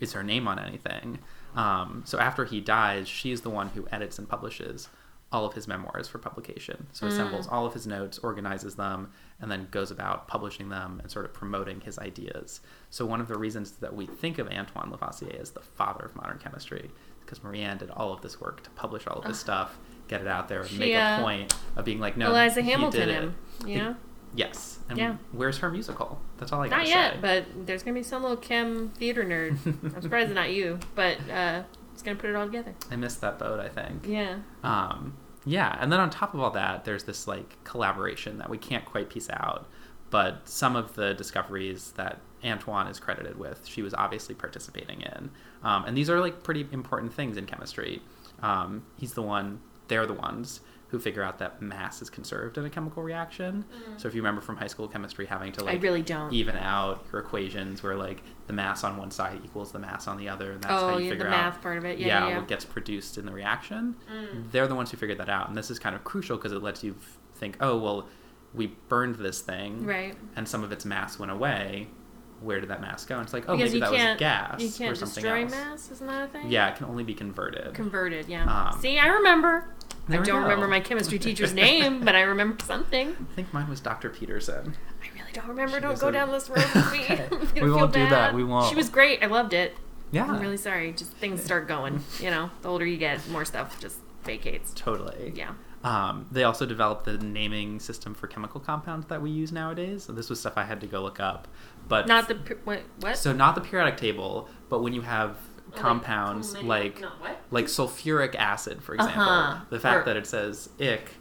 is her name on anything? Um, so after he dies, she's the one who edits and publishes all of his memoirs for publication. So assembles all of his notes, organizes them, and then goes about publishing them and sort of promoting his ideas. So one of the reasons that we think of Antoine Lavoisier as the father of modern chemistry is because Marianne did all of this work to publish all of this stuff, get it out there, She, make uh, a point of being like, no, Eliza he Hamilton did it. him. You know? Yes. And Yeah. where's her musical? That's all I gotta Not yet, say. but there's gonna be some little chem theater nerd. *laughs* I'm surprised it's not you, but uh, it's gonna put it all together. I missed that boat, I think. Yeah. Um, yeah, and then on top of all that, there's this like collaboration that we can't quite piece out. But some of the discoveries that Antoine is credited with, she was obviously participating in. Um, and these are like pretty important things in chemistry. Um, he's the one, they're the ones who figure out that mass is conserved in a chemical reaction. So if you remember from high school chemistry having to Mm. I like really don't. even out your equations where like the mass on one side equals the mass on the other, and that's oh, how you yeah, figure the out math part of it. yeah, Yeah, yeah. what gets produced in the reaction. Mm. They're the ones who figured that out, and this is kind of crucial because it lets you think, oh well, we burned this thing, Right. and some of its mass went away. Where did that mass go? And it's like, oh, because maybe that was gas you or can't something destroy else. mass. Isn't that a thing? Yeah, it can only be converted. Converted. Yeah. Um, See, I remember. There I don't go. remember my chemistry teacher's name, but I remember *laughs* something. I think mine was Dr. Peterson. I really don't remember. She don't go a- down this *laughs* road with me. Okay. *laughs* Gonna We feel won't do that. bad. We won't. She was great. I loved it. Yeah, I'm really sorry. Just things start going. You know, the older you get, more stuff just vacates. totally. Yeah. Um, they also developed the naming system for chemical compounds that we use nowadays. So this was stuff I had to go look up, but Not the what? What? So not the periodic table, but when you have Like compounds like no, what? like sulfuric acid, for example, Uh-huh. the fact Or- that it says ick,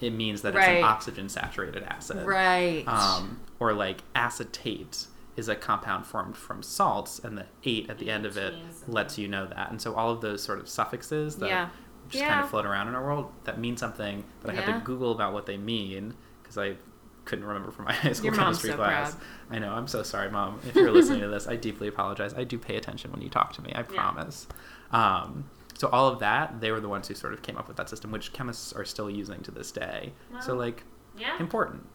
it means that it's an oxygen saturated acid. Right. Um, or like acetate is a compound formed from salts, and the eight at the end of it lets you know that. And so all of those sort of suffixes that Yeah. just kind of float around in our world that mean something, but I had to Google about what they mean because I couldn't remember from my *laughs* high school Your chemistry so class. proud. I know. I'm so sorry, mom. If you're listening to this, I deeply apologize. I do pay attention when you talk to me. I Yeah. promise. Um, so all of that, they were the ones who sort of came up with that system, which chemists are still using to this day. So like Yeah. important.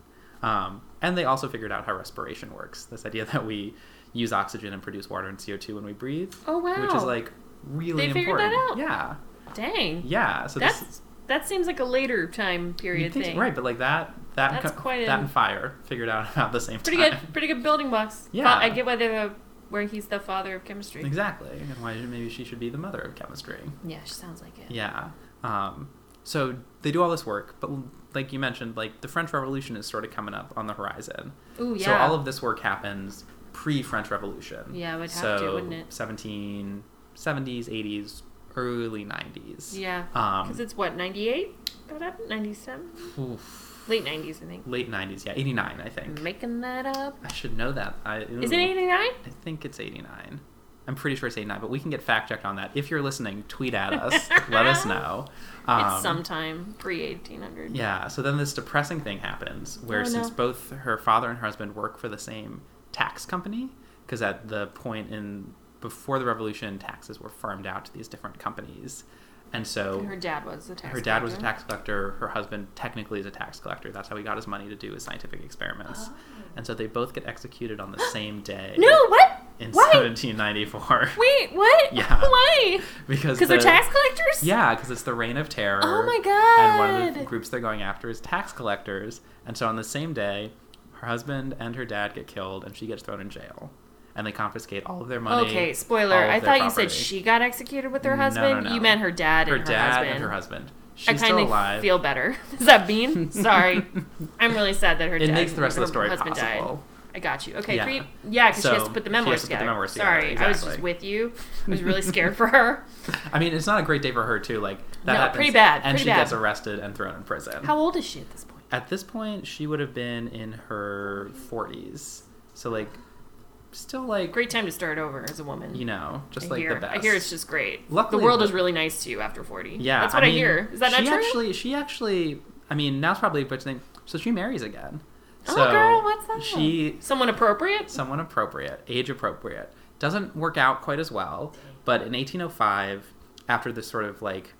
Um, and they also figured out how respiration works. This idea that we use oxygen and produce water and CO2 when we breathe, Oh wow. which is like really They figured important. that out? Yeah, Dang. yeah. So That's this that seems like a later time period think- thing. right, but like that, that, and co- quite a- that and fire figured out *laughs* about the same Pretty time. good. Pretty good building blocks. *laughs* Yeah. Fa- I get why they're the, where he's the father of chemistry. Exactly, and why maybe she should be the mother of chemistry. Yeah, she sounds like it. Yeah. Um, so they do all this work, but like you mentioned, like the French Revolution is sort of coming up on the horizon. Ooh, yeah. So all of this work happens pre-French Revolution. Yeah, it would have so to, wouldn't it? 1770s, 80s, early 90s. Yeah. Um, Because it's what, 98? Got up? 97? oof, Late 90s, I think. late 90s, yeah, 89, I think. Making that up. I should know that. I, Is it 89? I think it's 89. I'm pretty sure it's 89, but we can get fact checked on that. If you're listening, tweet at us. let us *laughs* know. Um, it's sometime pre 1800. Yeah, so then this depressing thing happens where Oh, no. since both her father and her husband work for the same tax company, because at the point in before the revolution, taxes were farmed out to these different companies. And so her dad was a tax her dad was a collector. tax collector, her husband technically is a tax collector. That's how he got his money to do his scientific experiments. Oh. And so they both get executed on the *gasps* same day Oh. No, what? in Why? 1794 *laughs* Wait, what? Yeah. Why? because Because they're tax collectors? Yeah, because it's the reign of terror. Oh my god. And one of the groups they're going after is tax collectors. And so on the same day, her husband and her dad get killed, and she gets thrown in jail. And they confiscate all of their money. Okay, spoiler. I thought you said she got executed with her No, no, husband. no. You meant her dad her and her dad husband. and her husband. She's I kind of feel better. *laughs* Does that mean? *laughs* Sorry. I'm really sad that her it dad makes the rest of the story husband possible. died. I got you. Okay, Yeah. creep. Yeah, because she has to put the memoirs has put the together. memoirs together, Sorry, I was just with you. I was really *laughs* scared for her. I mean, it's not a great day for her too. Like that No, happens, pretty bad, and pretty she bad. gets arrested and thrown in prison. How old is she at this point? At this point, she would have been in her 40s. So like, still like Great time to start over as a woman. you know, just I like hear, the best. I hear it's just great. Luckily, the world is really nice to you after 40. Yeah, That's what I, mean, hear. Is that not she true? Actually, she actually, I mean, now's probably a good thing. So she marries again. oh, girl, what's that? She, Someone appropriate? someone appropriate, age appropriate. Doesn't work out quite as well, but in 1805, after this sort of like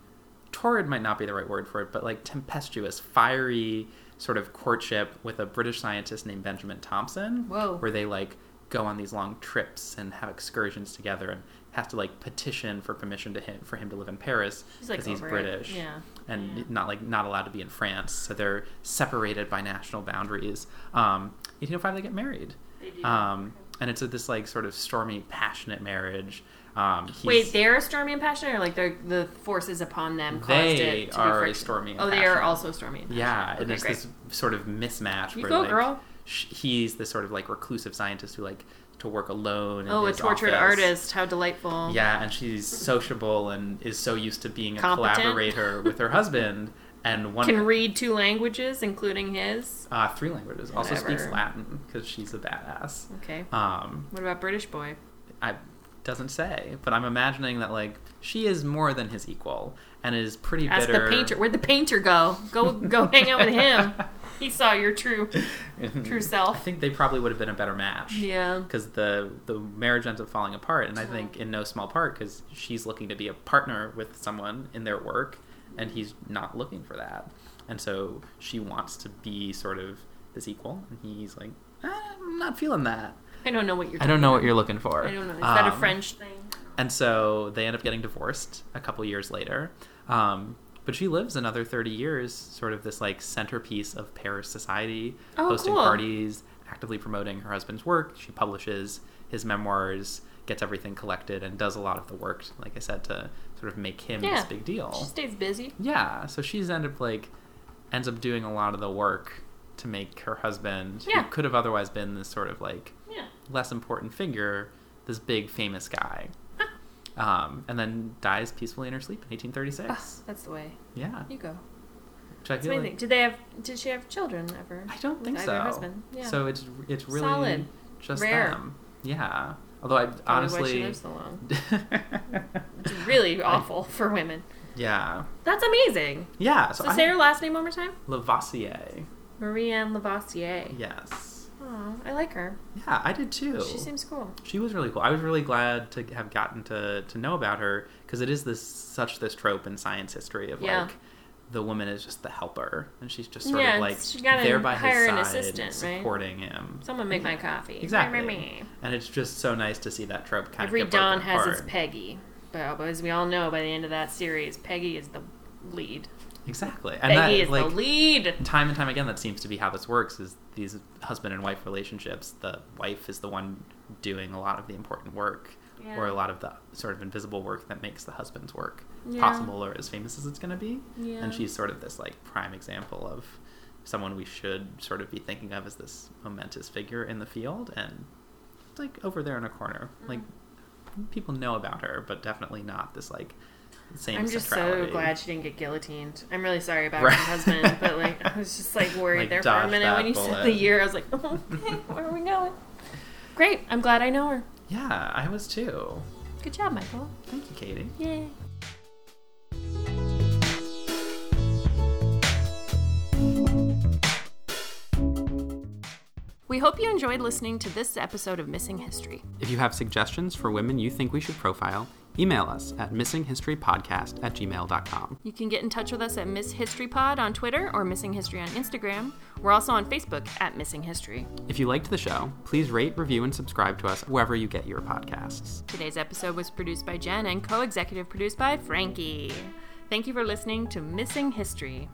torrid might not be the right word for it, but like tempestuous, fiery sort of courtship with a British scientist named Benjamin Thompson, Whoa. where they like go on these long trips and have excursions together and have to like petition for permission to him for him to live in Paris He's like because he's. British Yeah. and Yeah. not like not allowed to be in France, so they're separated by national boundaries. Um, 1805, they get married, They do. um, and it's a, this like sort of stormy, passionate marriage. Um, he's- Wait, they're stormy and passionate, or like they're, the forces upon them caused They it to are be stormy and Oh, they are also stormy. And yeah, passionate. and Okay, there's great. this sort of mismatch You where go, like girl. Sh- he's this sort of like reclusive scientist who like to work alone. Oh, a tortured office. artist. How delightful. Yeah, and she's sociable and is so used to being a Competent. collaborator with her husband. And *laughs* one Can read two languages, including his. uh, three languages. Also speaks Latin because she's a badass. Okay. Um, What about British boy? I doesn't say, but I'm imagining that like she is more than his equal and is pretty Ask bitter. the painter. Where'd the painter go? Go go hang out with him. *laughs* *laughs* He saw your true true *laughs* self. I think they probably would have been a better match. Yeah. because the the marriage ends up falling apart, and I think in no small part because she's looking to be a partner with someone in their work, and he's not looking for that, and so she wants to be sort of this equal, and he's like, "Ah, I'm not feeling that. I don't know what you're. I don't know what you're looking for. I don't know. Is that a Um, French thing? And so they end up getting divorced a couple years later. Um, but she lives another 30 years, sort of this like centerpiece of Paris society, Oh, hosting cool. parties, actively promoting her husband's work. She publishes his memoirs, gets everything collected, and does a lot of the work, like I said, to sort of make him Yeah. this big deal. She stays busy. Yeah, so she's ended up like ends up doing a lot of the work to make her husband, Yeah. who could have otherwise been this sort of like Yeah. less important figure, this big famous guy. Um, and then dies peacefully in her sleep in 1836. Ah, that's the way. Yeah, You go. which I amazing. like, Did they have? Did she have children ever? I don't think so. Husband? Yeah. So it's it's really Solid. just Rare. them. Yeah. Although I Probably why she honestly, lives so long. *laughs* It's really awful for women. yeah, That's amazing. yeah. So, So I, say her last name one more time. Lavoisier. Marie Anne Lavoisier. Yes. I like her. Yeah, I did too. She seems cool. she was really cool. I was really glad to have gotten to, to know about her because it is this such this trope in science history of Yeah. like the woman is just the helper and she's just sort Yeah, of like she's gotta there by his side assistant, right? supporting him. Someone make my coffee. Exactly. Me. And it's just so nice to see that trope kind Every of Don has apart. its Peggy. But as we all know, by the end of that series, Peggy is the lead. Exactly. And Peggy that is like the lead. time and time again that seems to be how this works is these husband and wife relationships the wife is the one doing a lot of the important work Yeah. or a lot of the sort of invisible work that makes the husband's work Yeah. possible or as famous as it's going to be Yeah. and she's sort of this like prime example of someone we should sort of be thinking of as this momentous figure in the field and like over there in a corner Mm. like people know about her but definitely not this like same I'm just so glad she didn't get guillotined. I'm really sorry about Right. her husband, but like *laughs* I was just like worried Like, there for a minute when you said the year. I was like, oh, *laughs* okay, where are we going? Great. I'm glad I know her. yeah i was too Good job, Michael. thank you katie Yay. We hope you enjoyed listening to this episode of Missing History. If you have suggestions for women you think we should profile, email us at missinghistorypodcast at gmail.com. You can get in touch with us at Miss History Pod on Twitter or Missing History on Instagram. We're also on Facebook at Missing History. If you liked the show, please rate, review, and subscribe to us wherever you get your podcasts. Today's episode was produced by Jen and co executive produced by Frankie. Thank you for listening to Missing History.